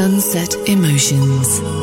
Sunset Emotions.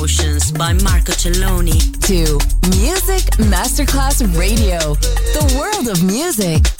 Emotions by Marco Celloni. 2. Music Masterclass Radio, the world of music.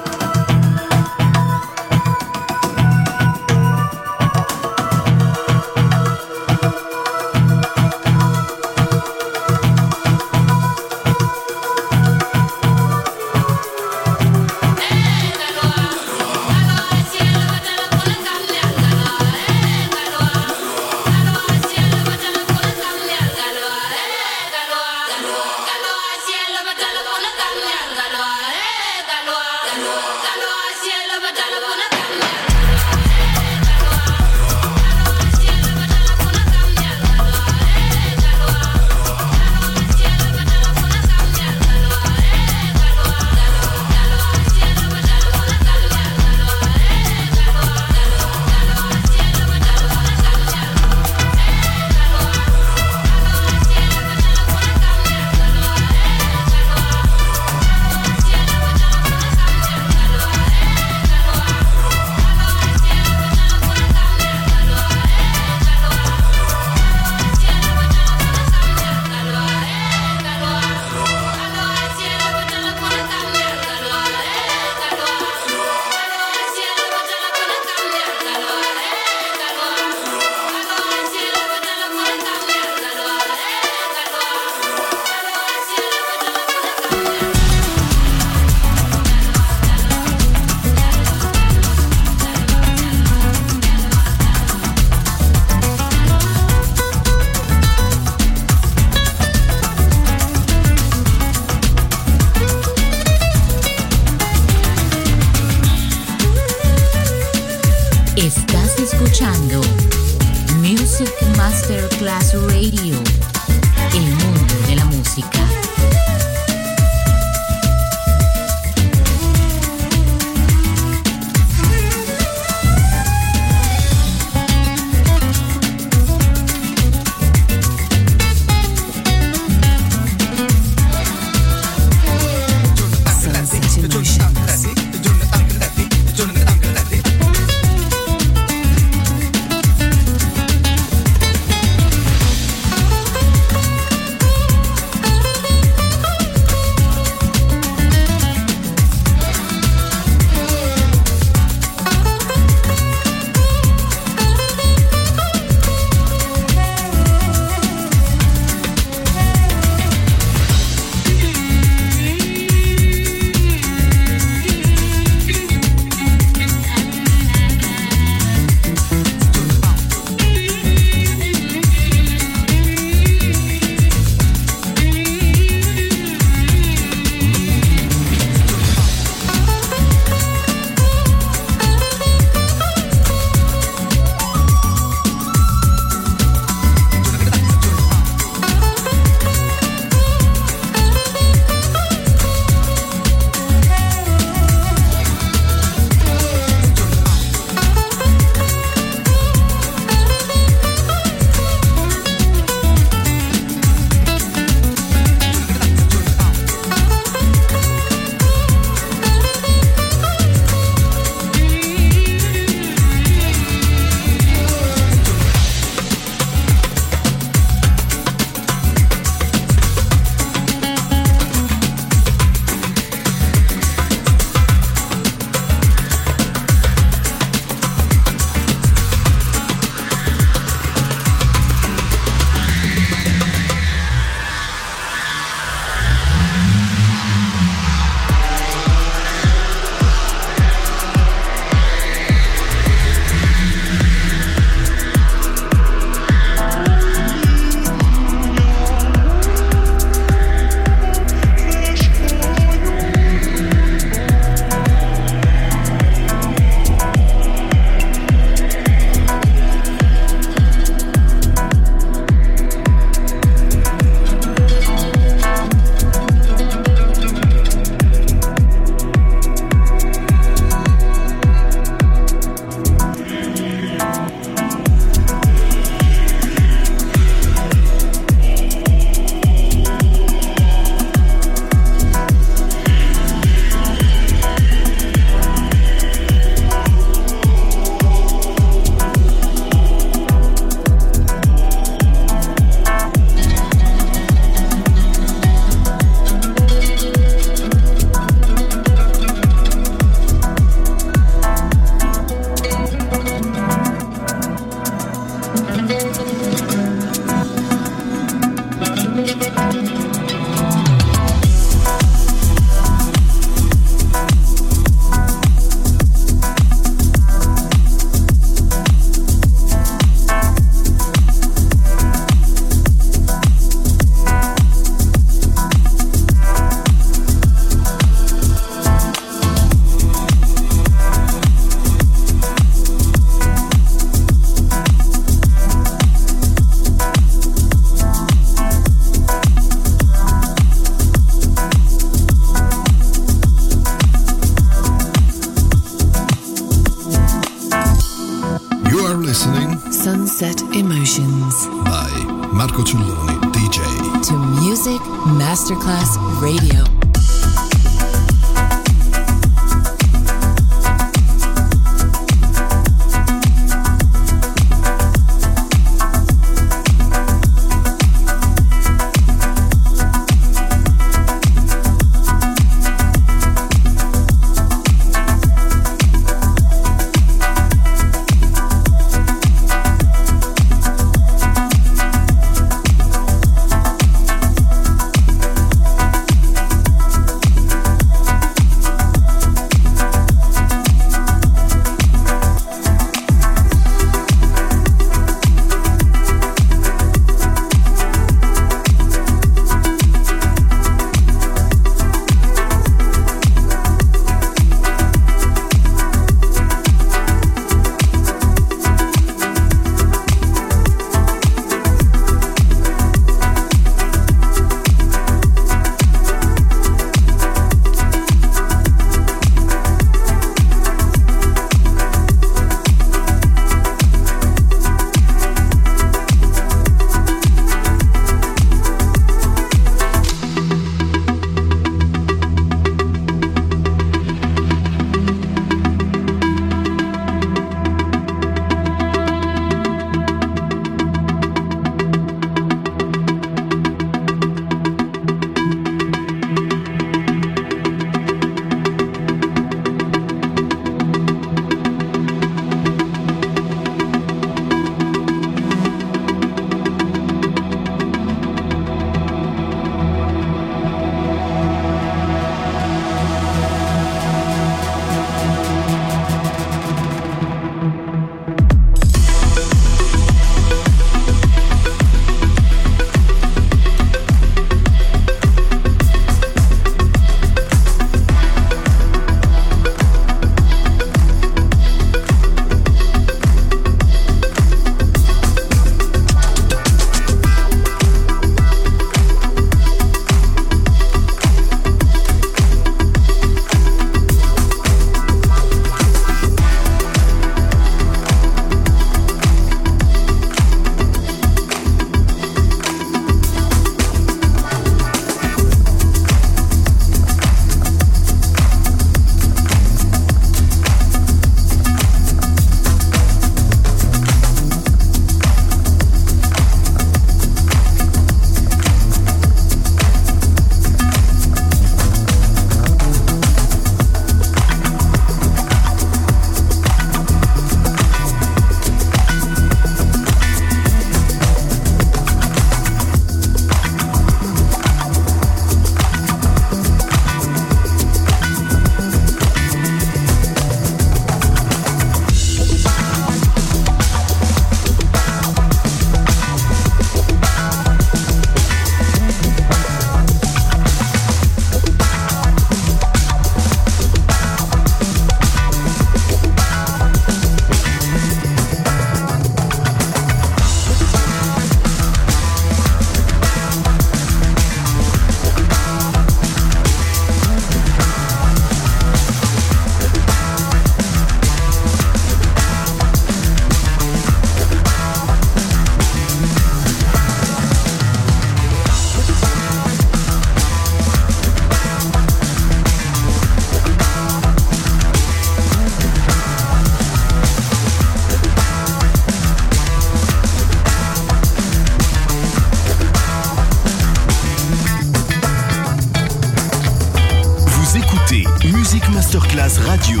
Masterclass Radio,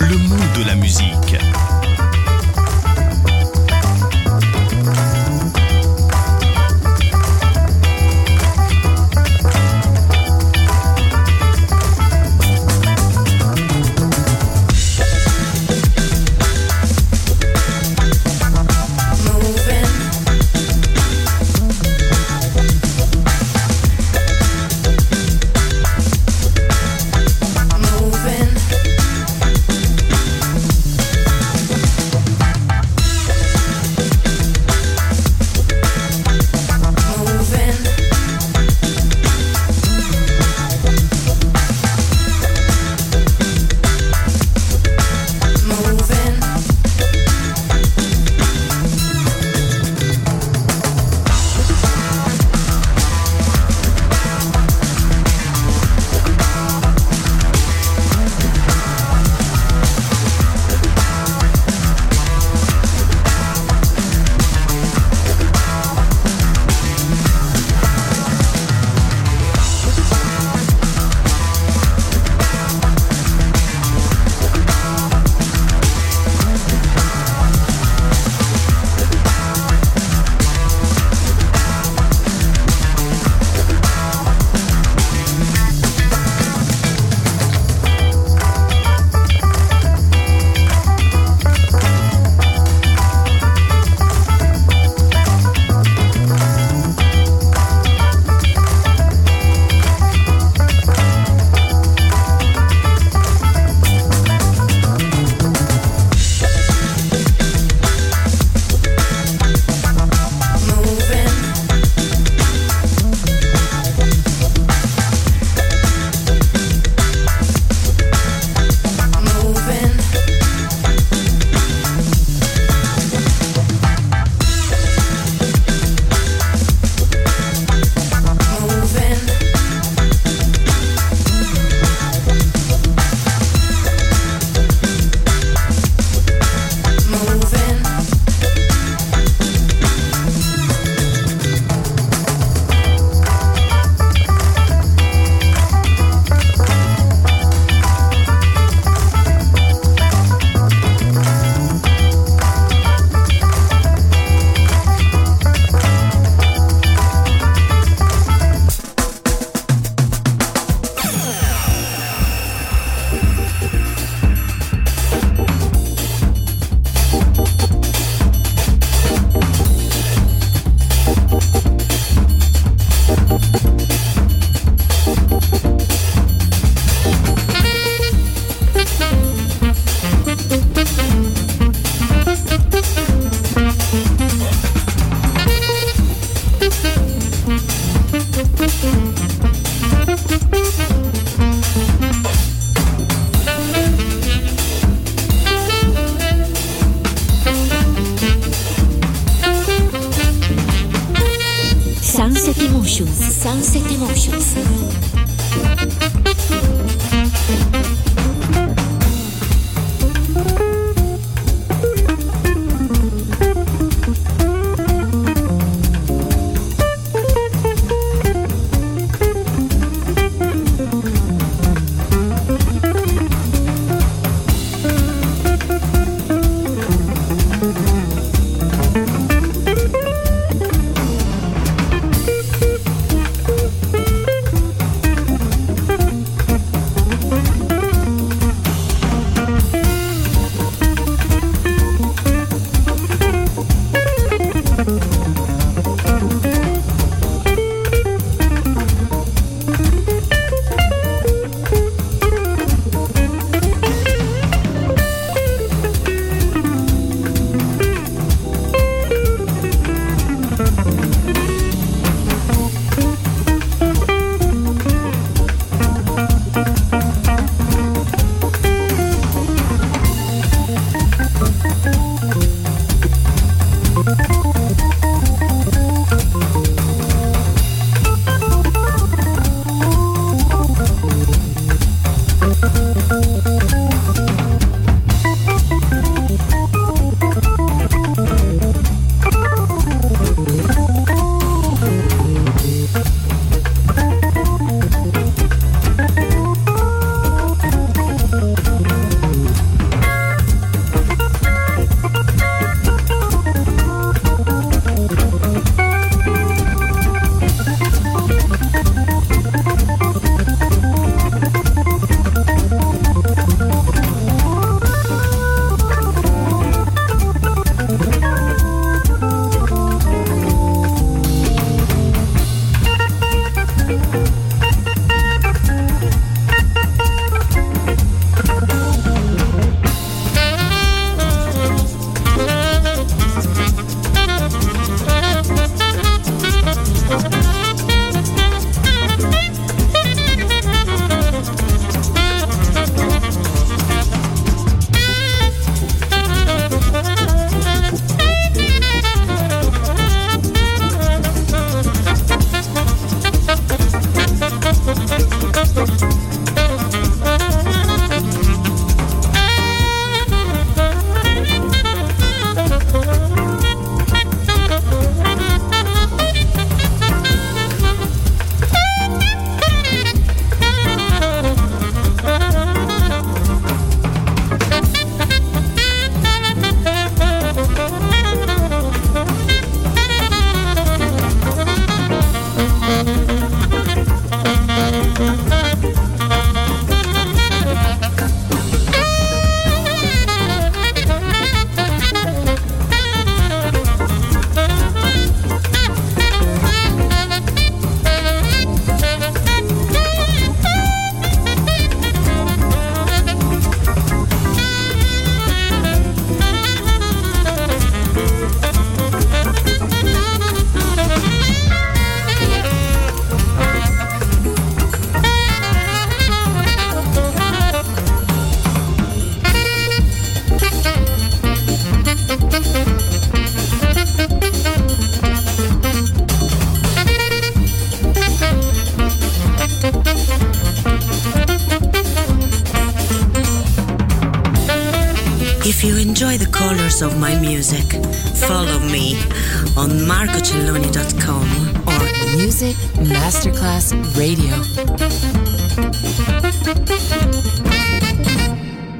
le monde de la musique.